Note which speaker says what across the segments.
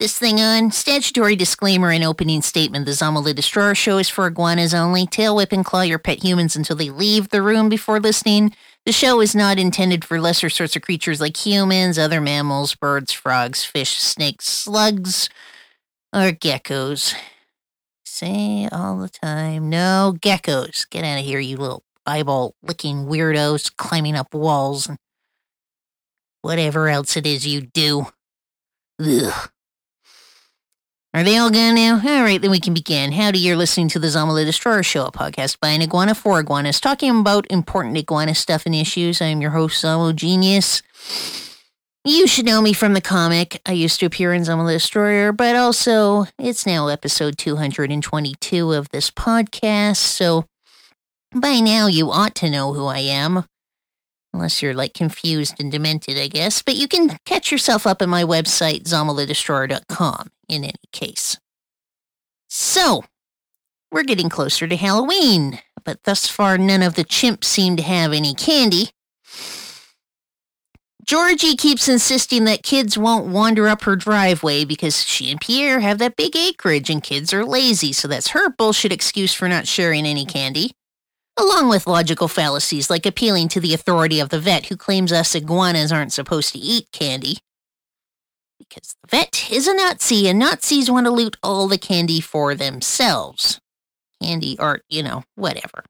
Speaker 1: this thing on. Statutory disclaimer and opening statement. The the Destroyer show is for iguanas only. Tail whip and claw your pet humans until they leave the room before listening. The show is not intended for lesser sorts of creatures like humans, other mammals, birds, frogs, fish, snakes, slugs, or geckos. Say all the time, no geckos. Get out of here, you little eyeball licking weirdos climbing up walls and whatever else it is you do. Ugh. Are they all gone now? All right, then we can begin. Howdy, you're listening to the the Destroyer Show, a podcast by an iguana for iguanas, talking about important iguana stuff and issues. I am your host, Zamo Genius. You should know me from the comic. I used to appear in the Destroyer, but also it's now episode 222 of this podcast, so by now you ought to know who I am. Unless you're like confused and demented, I guess. But you can catch yourself up at my website, zamothedestroyer.com, in any case. So, we're getting closer to Halloween, but thus far none of the chimps seem to have any candy. Georgie keeps insisting that kids won't wander up her driveway because she and Pierre have that big acreage and kids are lazy, so that's her bullshit excuse for not sharing any candy along with logical fallacies like appealing to the authority of the vet who claims us iguanas aren't supposed to eat candy. Because the vet is a Nazi and Nazis want to loot all the candy for themselves. Candy art, you know, whatever.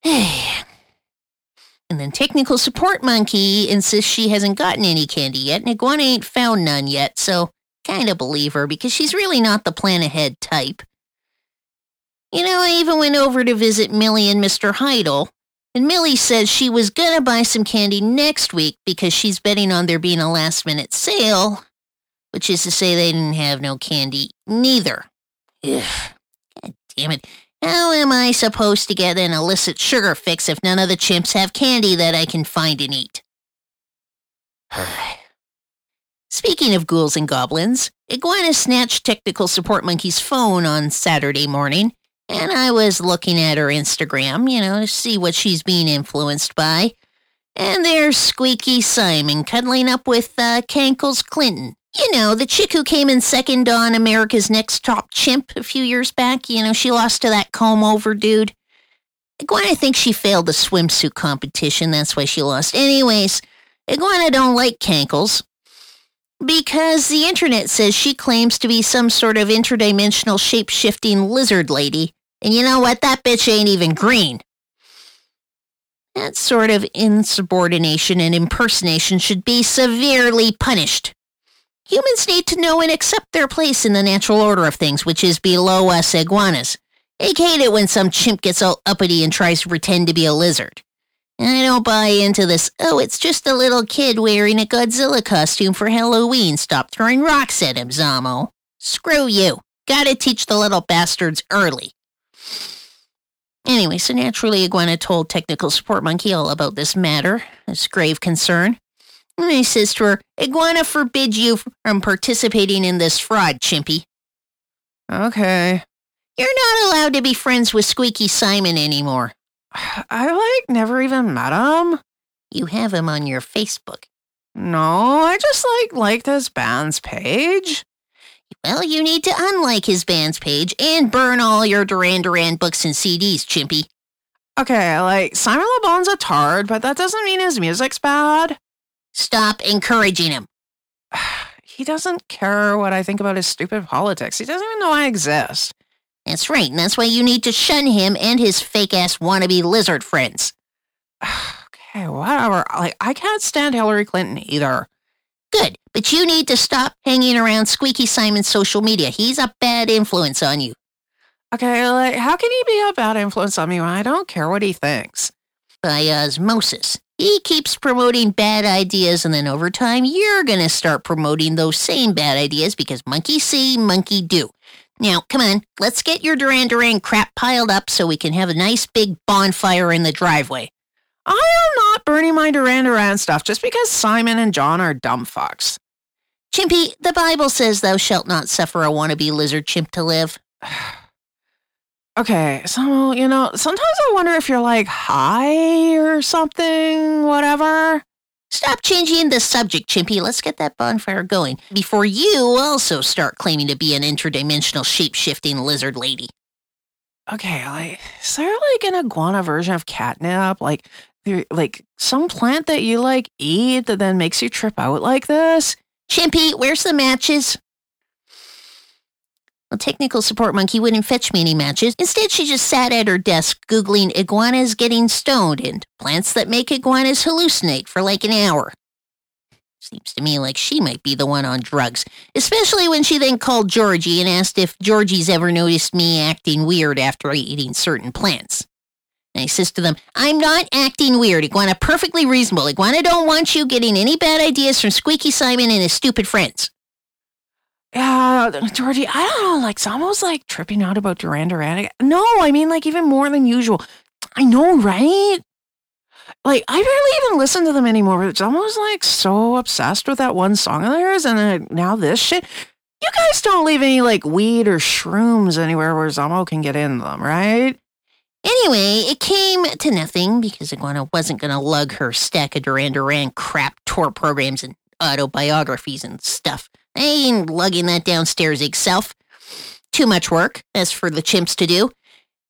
Speaker 1: and then technical support monkey insists she hasn't gotten any candy yet, and iguana ain't found none yet, so kinda believe her because she's really not the plan ahead type. You know, I even went over to visit Millie and Mr. Heidel, and Millie said she was gonna buy some candy next week because she's betting on there being a last minute sale, which is to say they didn't have no candy neither. Ugh, God damn it. How am I supposed to get an illicit sugar fix if none of the chimps have candy that I can find and eat? Speaking of ghouls and goblins, Iguana snatched Technical Support Monkey's phone on Saturday morning and I was looking at her Instagram, you know, to see what she's being influenced by. And there's Squeaky Simon cuddling up with uh, Cankles Clinton. You know, the chick who came in second on America's Next Top Chimp a few years back. You know, she lost to that comb over dude. Iguana thinks she failed the swimsuit competition. That's why she lost. Anyways, Iguana don't like Cankles. Because the internet says she claims to be some sort of interdimensional shape-shifting lizard lady and you know what? That bitch ain't even green. That sort of insubordination and impersonation should be severely punished. Humans need to know and accept their place in the natural order of things, which is below us iguanas. I hate it when some chimp gets all uppity and tries to pretend to be a lizard. I don't buy into this, oh, it's just a little kid wearing a Godzilla costume for Halloween. Stop throwing rocks at him, Zamo. Screw you. Gotta teach the little bastards early. Anyway, so naturally, Iguana told Technical Support Monkey all about this matter, this grave concern. And he says to her, Iguana forbids you from participating in this fraud, Chimpy.
Speaker 2: Okay.
Speaker 1: You're not allowed to be friends with Squeaky Simon anymore.
Speaker 2: I, like, never even met him.
Speaker 1: You have him on your Facebook.
Speaker 2: No, I just, like, liked his band's page.
Speaker 1: Well, you need to unlike his band's page and burn all your Duran Duran books and CDs, Chimpy.
Speaker 2: Okay, like, Simon Le Bon's a tard, but that doesn't mean his music's bad.
Speaker 1: Stop encouraging him.
Speaker 2: he doesn't care what I think about his stupid politics. He doesn't even know I exist.
Speaker 1: That's right, and that's why you need to shun him and his fake-ass wannabe lizard friends.
Speaker 2: okay, whatever. Like, I can't stand Hillary Clinton either.
Speaker 1: Good, but you need to stop hanging around Squeaky Simon's social media. He's a bad influence on you.
Speaker 2: Okay, like, how can he be a bad influence on me when I don't care what he thinks?
Speaker 1: By osmosis. He keeps promoting bad ideas, and then over time, you're gonna start promoting those same bad ideas because monkey see, monkey do. Now, come on, let's get your Duran Duran crap piled up so we can have a nice big bonfire in the driveway.
Speaker 2: I am not burning my Duran Duran stuff just because Simon and John are dumb fucks.
Speaker 1: Chimpy, the Bible says thou shalt not suffer a wannabe lizard chimp to live.
Speaker 2: okay, so, you know, sometimes I wonder if you're like high or something, whatever.
Speaker 1: Stop changing the subject, Chimpy. Let's get that bonfire going before you also start claiming to be an interdimensional shape-shifting lizard lady.
Speaker 2: Okay, like is there like an iguana version of catnip? Like like some plant that you like eat that then makes you trip out like this?
Speaker 1: Chimpy, where's the matches? Well, technical support monkey wouldn't fetch me any matches. Instead, she just sat at her desk googling iguanas getting stoned and plants that make iguanas hallucinate for like an hour. Seems to me like she might be the one on drugs, especially when she then called Georgie and asked if Georgie's ever noticed me acting weird after eating certain plants. And I says to them, I'm not acting weird, Iguana, perfectly reasonable. Iguana don't want you getting any bad ideas from Squeaky Simon and his stupid friends.
Speaker 2: Yeah, Georgie, I don't know, like almost like tripping out about Duran Duran. No, I mean like even more than usual. I know, right? Like I barely even listen to them anymore. It's almost like so obsessed with that one song of theirs, and then now this shit. You guys don't leave any like weed or shrooms anywhere where Zamo can get in them, right?
Speaker 1: Anyway, it came to nothing because Iguana wasn't going to lug her stack of Duran Duran crap tour programs and autobiographies and stuff. I ain't lugging that downstairs itself. Too much work, as for the chimps to do.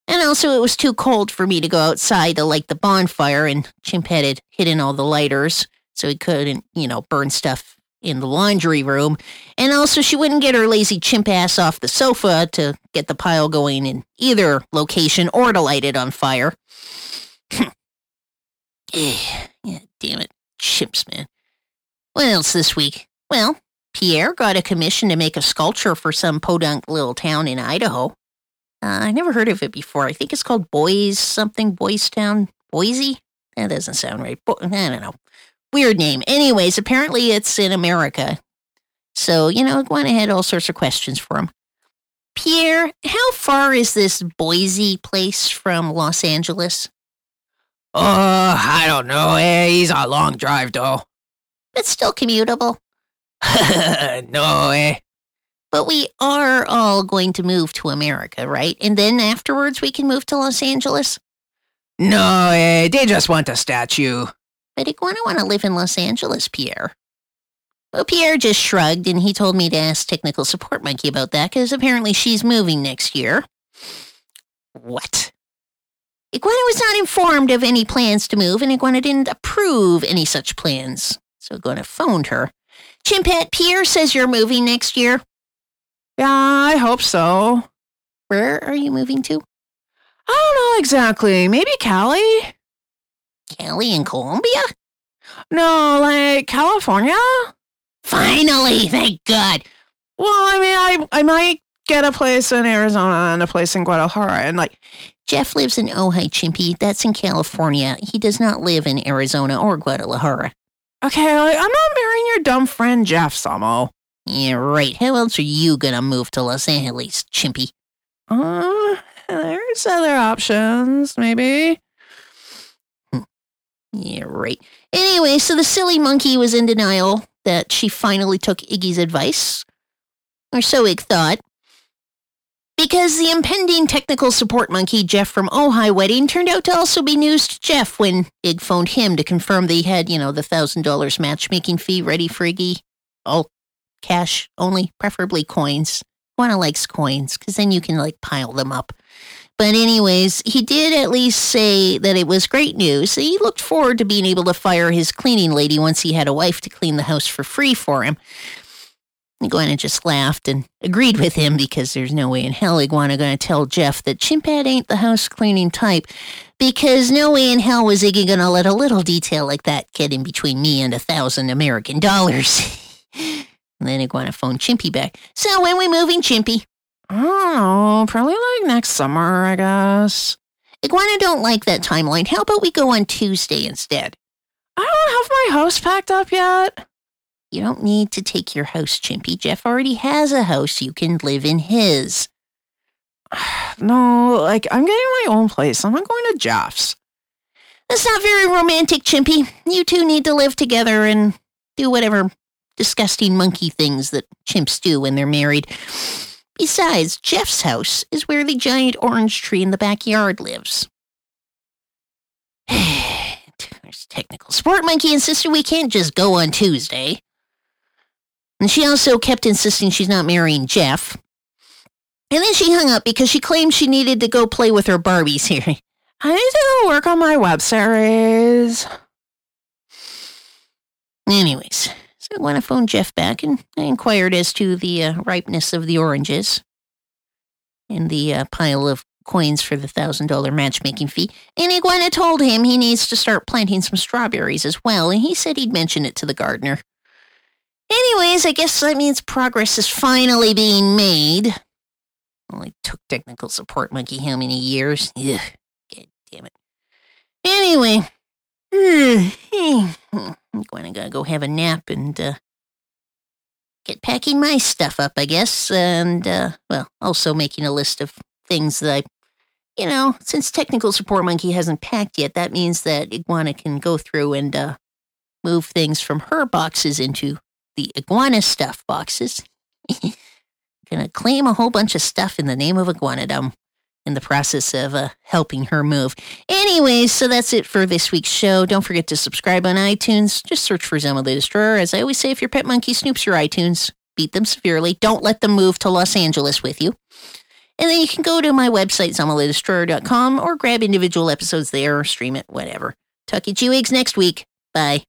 Speaker 1: And also, it was too cold for me to go outside to light the bonfire, and Chimp had hidden all the lighters, so he couldn't, you know, burn stuff in the laundry room. And also, she wouldn't get her lazy chimp ass off the sofa to get the pile going in either location or to light it on fire. yeah, damn it. Chimps, man. What else this week? Well, Pierre got a commission to make a sculpture for some podunk little town in Idaho. Uh, I never heard of it before. I think it's called Boys something, Boys Town, Boise? That doesn't sound right. Bo- I don't know. Weird name. Anyways, apparently it's in America. So, you know, went ahead all sorts of questions for him. Pierre, how far is this Boise place from Los Angeles?
Speaker 3: Oh, I don't know. Eh, he's a long drive, though.
Speaker 1: But still commutable.
Speaker 3: no, eh?
Speaker 1: But we are all going to move to America, right? And then afterwards we can move to Los Angeles?
Speaker 3: No, eh? They just want a statue.
Speaker 1: But Iguana want to live in Los Angeles, Pierre. Well, Pierre just shrugged and he told me to ask Technical Support Monkey about that because apparently she's moving next year. What? Iguana was not informed of any plans to move and Iguana didn't approve any such plans. So Iguana phoned her. Chimpette, Pierre says you're moving next year.
Speaker 2: Yeah, I hope so.
Speaker 1: Where are you moving to?
Speaker 2: I don't know exactly. Maybe Cali?
Speaker 1: Cali in Colombia?
Speaker 2: No, like California?
Speaker 1: Finally, thank God.
Speaker 2: Well, I mean, I I might get a place in Arizona and a place in Guadalajara, and like
Speaker 1: Jeff lives in Ojai, Chimpy. That's in California. He does not live in Arizona or Guadalajara.
Speaker 2: Okay, like, I'm not marrying your dumb friend Jeff Zamo.
Speaker 1: Yeah, right. How else are you gonna move to Los Angeles, Chimpy?
Speaker 2: Uh, there's other options, maybe.
Speaker 1: Yeah, right. Anyway, so the silly monkey was in denial that she finally took Iggy's advice. Or so Ig thought. Because the impending technical support monkey, Jeff from Ojai wedding, turned out to also be news to Jeff when Ig phoned him to confirm they had, you know, the $1,000 matchmaking fee ready for Iggy. All cash only, preferably coins. Wanna likes coins, because then you can, like, pile them up. But, anyways, he did at least say that it was great news. He looked forward to being able to fire his cleaning lady once he had a wife to clean the house for free for him. Iguana just laughed and agreed with him because there's no way in hell Iguana gonna tell Jeff that Chimpette ain't the house cleaning type because no way in hell was Iggy gonna let a little detail like that get in between me and a thousand American dollars. then Iguana phoned Chimpy back. So when we moving, Chimpy?
Speaker 2: I probably like next summer, I guess.
Speaker 1: Iguana don't like that timeline. How about we go on Tuesday instead?
Speaker 2: I don't have my house packed up yet.
Speaker 1: You don't need to take your house, Chimpy. Jeff already has a house. You can live in his.
Speaker 2: No, like I'm getting my own place. I'm not going to Jeff's.
Speaker 1: That's not very romantic, Chimpy. You two need to live together and do whatever disgusting monkey things that chimps do when they're married. Besides, Jeff's house is where the giant orange tree in the backyard lives. There's technical support monkey insisted we can't just go on Tuesday. And she also kept insisting she's not marrying Jeff. And then she hung up because she claimed she needed to go play with her Barbies here.
Speaker 2: I need to work on my web series.
Speaker 1: Anyways, so I want to phone Jeff back and I inquired as to the uh, ripeness of the oranges and the uh, pile of coins for the thousand dollar matchmaking fee. And Iguana told him he needs to start planting some strawberries as well, and he said he'd mention it to the gardener. Anyways, I guess that means progress is finally being made. Only took technical support monkey how many years? Ugh, God damn it. Anyway, I'm going to go have a nap and uh, get packing my stuff up, I guess. And, uh, well, also making a list of things that I, you know, since technical support monkey hasn't packed yet, that means that Iguana can go through and uh, move things from her boxes into the Iguana stuff boxes. Gonna claim a whole bunch of stuff in the name of Iguanadom in the process of uh, helping her move. Anyways, so that's it for this week's show. Don't forget to subscribe on iTunes. Just search for Zamo the Destroyer. As I always say, if your pet monkey snoops your iTunes, beat them severely. Don't let them move to Los Angeles with you. And then you can go to my website, ZamotheDestroyer.com, or grab individual episodes there or stream it, whatever. Talk to you wigs next week. Bye.